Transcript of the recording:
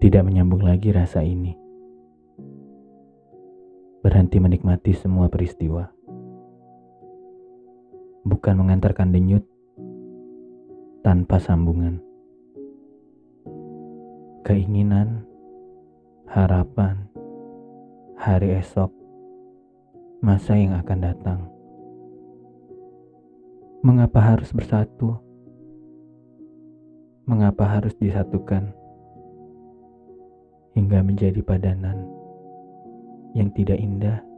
Tidak menyambung lagi rasa ini. Berhenti menikmati semua peristiwa. Bukan mengantarkan denyut tanpa sambungan. Keinginan, harapan, hari esok, masa yang akan datang. Mengapa harus bersatu? Mengapa harus disatukan? Hingga menjadi padanan yang tidak indah.